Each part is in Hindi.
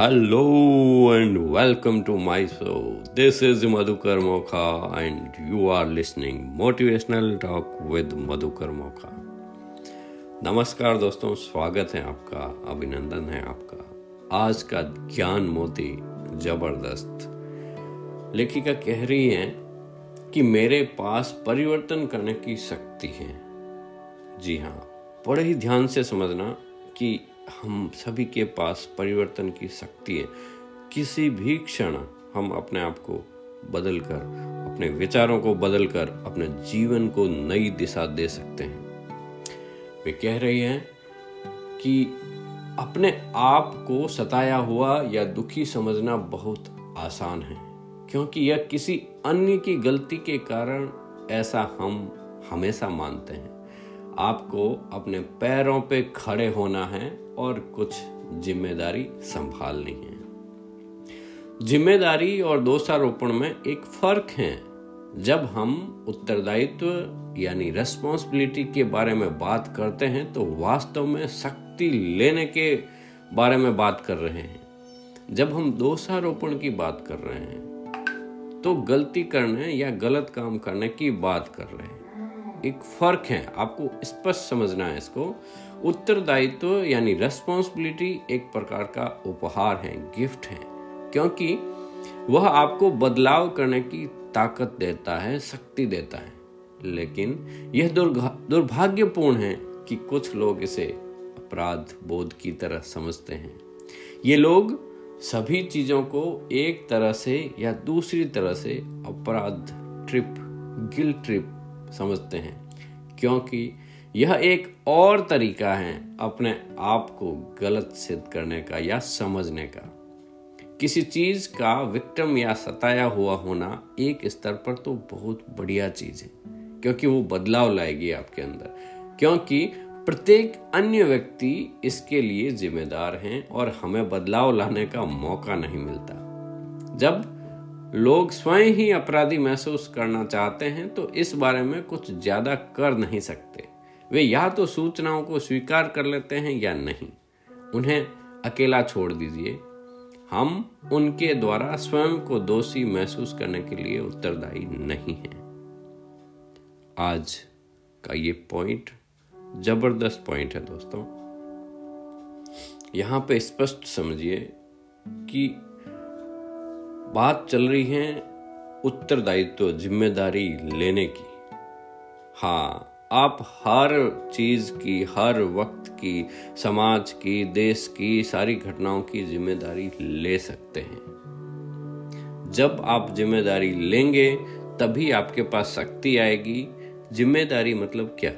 Hello and welcome to my show this is Madhukar Mokha and you are listening motivational talk with Madhukar Mokha नमस्कार दोस्तों, स्वागत है आपका, अभिनंदन है आपका। आज का ज्ञान मोती ज़बरदस्त। लेखिका कह रही है कि मेरे पास परिवर्तन करने की शक्ति है। जी हाँ बड़े ही ध्यान से समझना कि हम सभी के पास परिवर्तन की शक्ति है। किसी भी क्षण हम अपने आप को बदल कर अपने विचारों को बदल कर अपने जीवन को नई दिशा दे सकते हैं। वे कह रही हैं कि अपने आप को सताया हुआ या दुखी समझना बहुत आसान है, क्योंकि यह किसी अन्य की गलती के कारण ऐसा हम हमेशा मानते हैं। आपको अपने पैरों पे खड़े होना है और कुछ ज़िम्मेदारी संभालनी है। ज़िम्मेदारी और दोषारोपण में एक फ़र्क है। जब हम उत्तरदायित्व यानी रेस्पॉन्सिबिलिटी के बारे में बात करते हैं तो वास्तव में शक्ति लेने के बारे में बात कर रहे हैं। जब हम दोषारोपण की बात कर रहे हैं तो गलती करने या गलत काम करने की बात कर रहे हैं। एक फ़र्क है, आपको स्पष्ट समझना है इसको। उत्तरदायित्व यानी रेस्पॉन्सिबिलिटी एक प्रकार का उपहार है गिफ्ट है, क्योंकि वह आपको बदलाव करने की ताकत देता है, शक्ति देता है। लेकिन यह दुर्भाग्यपूर्ण है कि कुछ लोग इसे अपराध बोध की तरह समझते हैं। ये लोग सभी चीज़ों को एक तरह से या दूसरी तरह से अपराध ट्रिप गिल ट्रिप समझते हैं, क्योंकि यह एक और तरीका है अपने आप को गलत सिद्ध करने का या समझने का। किसी चीज़ का विक्टम या सताया हुआ होना एक स्तर पर तो बहुत बढ़िया चीज़ है, क्योंकि वो बदलाव लाएगी आपके अंदर। क्योंकि प्रत्येक अन्य व्यक्ति इसके लिए जिम्मेदार हैं और हमें बदलाव लाने का मौका नहीं मिलता। जब लोग स्वयं ही अपराधी महसूस करना चाहते हैं तो इस बारे में कुछ ज़्यादा कर नहीं सकते। वे या तो सूचनाओं को स्वीकार कर लेते हैं या नहीं। उन्हें अकेला छोड़ दीजिए। हम उनके द्वारा स्वयं को दोषी महसूस करने के लिए उत्तरदायी नहीं हैं। आज का ये पॉइंट ज़बरदस्त पॉइंट है दोस्तों। यहाँ पे स्पष्ट समझिए कि बात चल रही है उत्तरदायित्व, ज़िम्मेदारी लेने की। हाँ आप हर चीज़ की, हर वक्त की, समाज की, देश की सारी घटनाओं की ज़िम्मेदारी ले सकते हैं। जब आप ज़िम्मेदारी लेंगे, तभी आपके पास शक्ति आएगी। ज़िम्मेदारी मतलब क्या?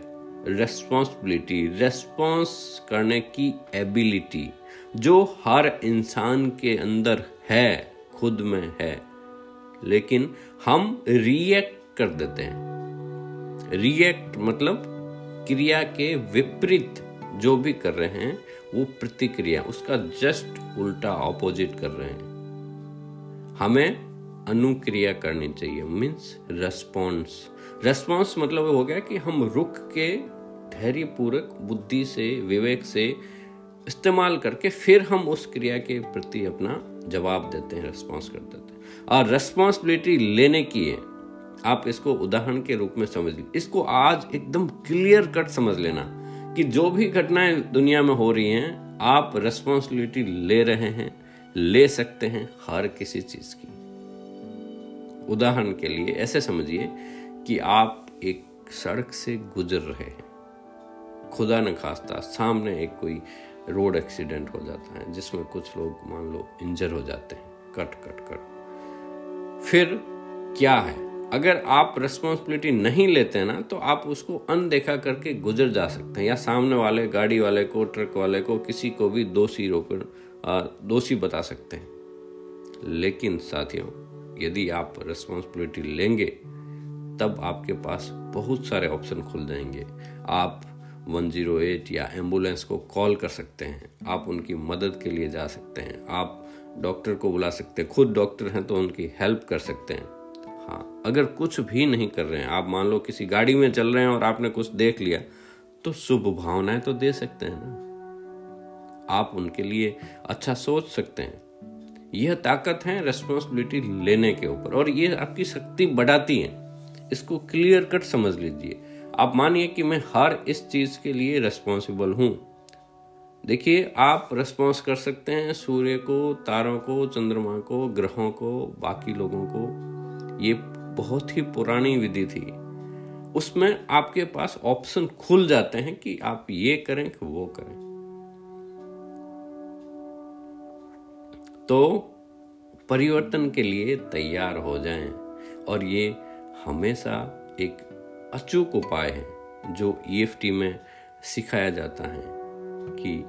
रेस्पॉन्सिबिलिटी रेस्पॉन्स करने की एबिलिटी जो हर इंसान के अंदर है, खुद में है। लेकिन हम रिएक्ट कर देते हैं। रिएक्ट मतलब क्रिया के विपरीत जो भी कर रहे हैं, वो प्रतिक्रिया, उसका जस्ट उल्टा ऑपोजिट कर रहे हैं। हमें अनुक्रिया करनी चाहिए मीन्स रेस्पॉन्स रेस्पॉन्स मतलब हो गया कि हम रुक के धैर्य पूर्वक बुद्धि से, विवेक से इस्तेमाल करके फिर हम उस क्रिया के प्रति अपना जवाब देते हैं रेस्पॉन्स कर देते हैं। और रेस्पॉन्सिबिलिटी लेने की है। आप इसको उदाहरण के रूप में समझ लीजिए। इसको आज एकदम क्लियर कट समझ लेना कि जो भी घटनाएँ दुनिया में हो रही हैं, आप रेस्पॉन्सिबिलिटी ले रहे हैं, ले सकते हैं हर किसी चीज़ की। उदाहरण के लिए ऐसे समझिए कि आप एक सड़क से गुजर रहे हैं। खुदा न खास्ता, सामने एक कोई रोड एक्सीडेंट हो जाता है, जिसमें कुछ लोग, मान लो इंजर हो जाते हैं। Cut cut cut. फिर क्या है? अगर आप रिस्पॉन्सिबिलिटी नहीं लेते ना तो आप उसको अनदेखा करके गुजर जा सकते हैं। या सामने वाले, गाड़ी वाले को, ट्रक वाले को, किसी को भी दोषी रोक दोषी बता सकते हैं। लेकिन साथियों, यदि आप रिस्पॉन्सिबिलिटी लेंगे, तब आपके पास बहुत सारे ऑप्शन खुल जाएँगे। आप 108 या एंबुलेंस को कॉल कर सकते हैं। आप उनकी मदद के लिए जा सकते हैं। आप डॉक्टर को बुला सकते हैं। खुद डॉक्टर हैं तो उनकी हेल्प कर सकते हैं। हाँ अगर कुछ भी नहीं कर रहे हैं, आप मान लो किसी गाड़ी में चल रहे हैं और आपने कुछ देख लिया तो शुभ भावनाएँ तो दे सकते हैं ना। आप उनके लिए अच्छा सोच सकते हैं। यह ताकत है रेस्पॉन्सिबिलिटी लेने के ऊपर, और ये आपकी शक्ति बढ़ाती है। इसको क्लियर कट समझ लीजिए। आप मानिए कि मैं हर इस चीज़ के लिए रेस्पॉन्सिबल हूँ। देखिए, आप रेस्पॉन्स कर सकते हैं सूर्य को, तारों को, चंद्रमा को, ग्रहों को, बाकी लोगों को। ये बहुत ही पुरानी विधि थी। उसमें आपके पास ऑप्शन खुल जाते हैं कि आप ये करें कि वो करें। तो परिवर्तन के लिए तैयार हो जाएँ और ये हमेशा एक अचूक उपाय है, जो ईएफटी में सिखाया जाता है कि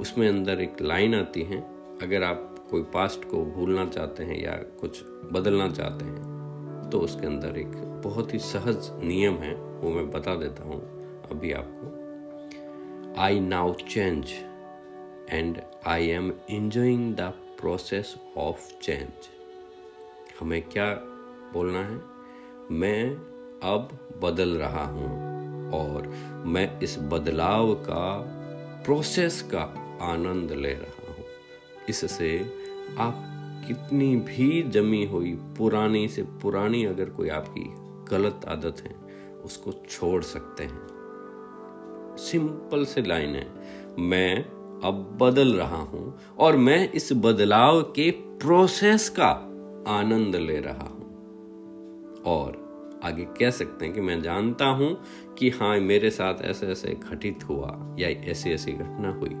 उसमें अंदर एक लाइन आती है। अगर आप कोई पास्ट को भूलना चाहते हैं या कुछ बदलना चाहते हैं तो उसके अंदर एक बहुत ही सहज नियम है, वो मैं बता देता हूँ अभी आपको। I now change and I am enjoying the process of change हमें क्या बोलना है? मैं अब बदल रहा हूँ और मैं इस बदलाव का प्रोसेस का आनंद ले रहा हूँ। इससे आप कितनी भी जमी हुई, पुरानी से पुरानी अगर कोई आपकी गलत आदत है, उसको छोड़ सकते हैं। सिंपल से लाइन है, मैं अब बदल रहा हूँ और मैं इस बदलाव के प्रोसेस का आनंद ले रहा हूँ। और आगे कह सकते हैं कि मैं जानता हूँ कि हाँ मेरे साथ ऐसे ऐसे घटित हुआ या ऐसी ऐसी घटना हुई,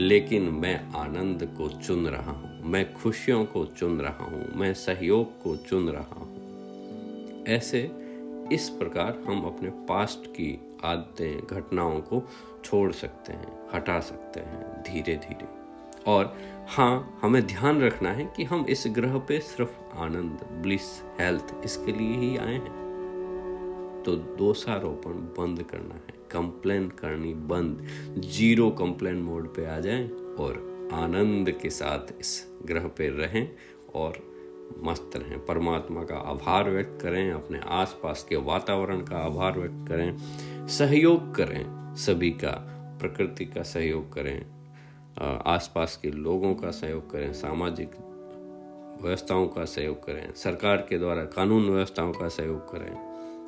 लेकिन मैं आनंद को चुन रहा हूँ। मैं खुशियों को चुन रहा हूँ, मैं सहयोग को चुन रहा हूँ। ऐसे इस प्रकार हम अपने पास्ट की आदतें, घटनाओं को छोड़ सकते हैं, हटा सकते हैं धीरे धीरे और हाँ हमें ध्यान रखना है कि हम इस ग्रह पे सिर्फ़ आनंद ब्लिस हेल्थ इसके लिए ही आए हैं। तो दोषारोपण बंद करना है कंप्लेन करनी बंद ज़ीरो कंप्लेन मोड पे आ जाएँ और आनंद के साथ इस ग्रह पे रहें और मस्त रहें। परमात्मा का आभार व्यक्त करें, अपने आसपास के वातावरण का आभार व्यक्त करें, सहयोग करें, सभी का, प्रकृति का सहयोग करें आसपास के लोगों का सहयोग करें, सामाजिक व्यवस्थाओं का सहयोग करें, सरकार के द्वारा कानून व्यवस्थाओं का सहयोग करें,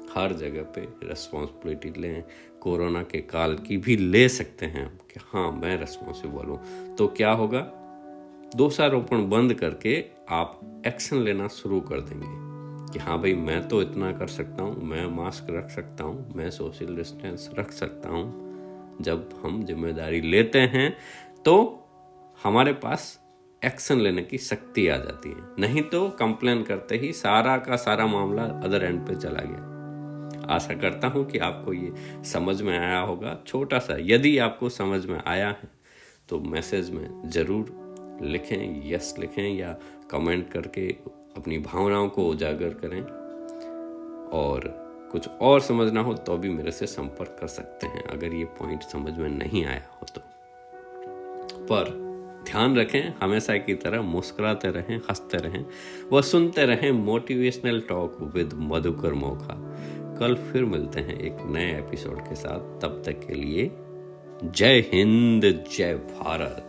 हर जगह पे रिस्पॉन्सिबिलिटी लें। कोरोना के काल की भी ले सकते हैं कि हाँ मैं रिस्पॉन्सिबल हूँ। तो क्या होगा? दोषारोपण बंद करके आप एक्शन लेना शुरू कर देंगे कि हाँ भाई, मैं तो इतना कर सकता हूँ, मैं मास्क रख सकता हूँ, मैं सोशल डिस्टेंस रख सकता हूँ। जब हम ज़िम्मेदारी लेते हैं तो हमारे पास एक्शन लेने की शक्ति आ जाती है। नहीं तो कंप्लेन करते ही सारा का सारा मामला अदर एंड पे चला गया। आशा करता हूँ कि आपको ये समझ में आया होगा। छोटा सा, यदि आपको समझ में आया है तो मैसेज में ज़रूर लिखें यस लिखें या कमेंट करके अपनी भावनाओं को उजागर करें। और कुछ और समझना हो तो भी मेरे से संपर्क कर सकते हैं, अगर ये पॉइंट समझ में नहीं आया हो तो। पर ध्यान रखें, हमेशा की तरह मुस्कुराते रहें, हँसते रहें व सुनते रहें motivational talk with Madhukar Mokha. कल फिर मिलते हैं एक नए एपिसोड के साथ, तब तक के लिए जय हिंद, जय भारत।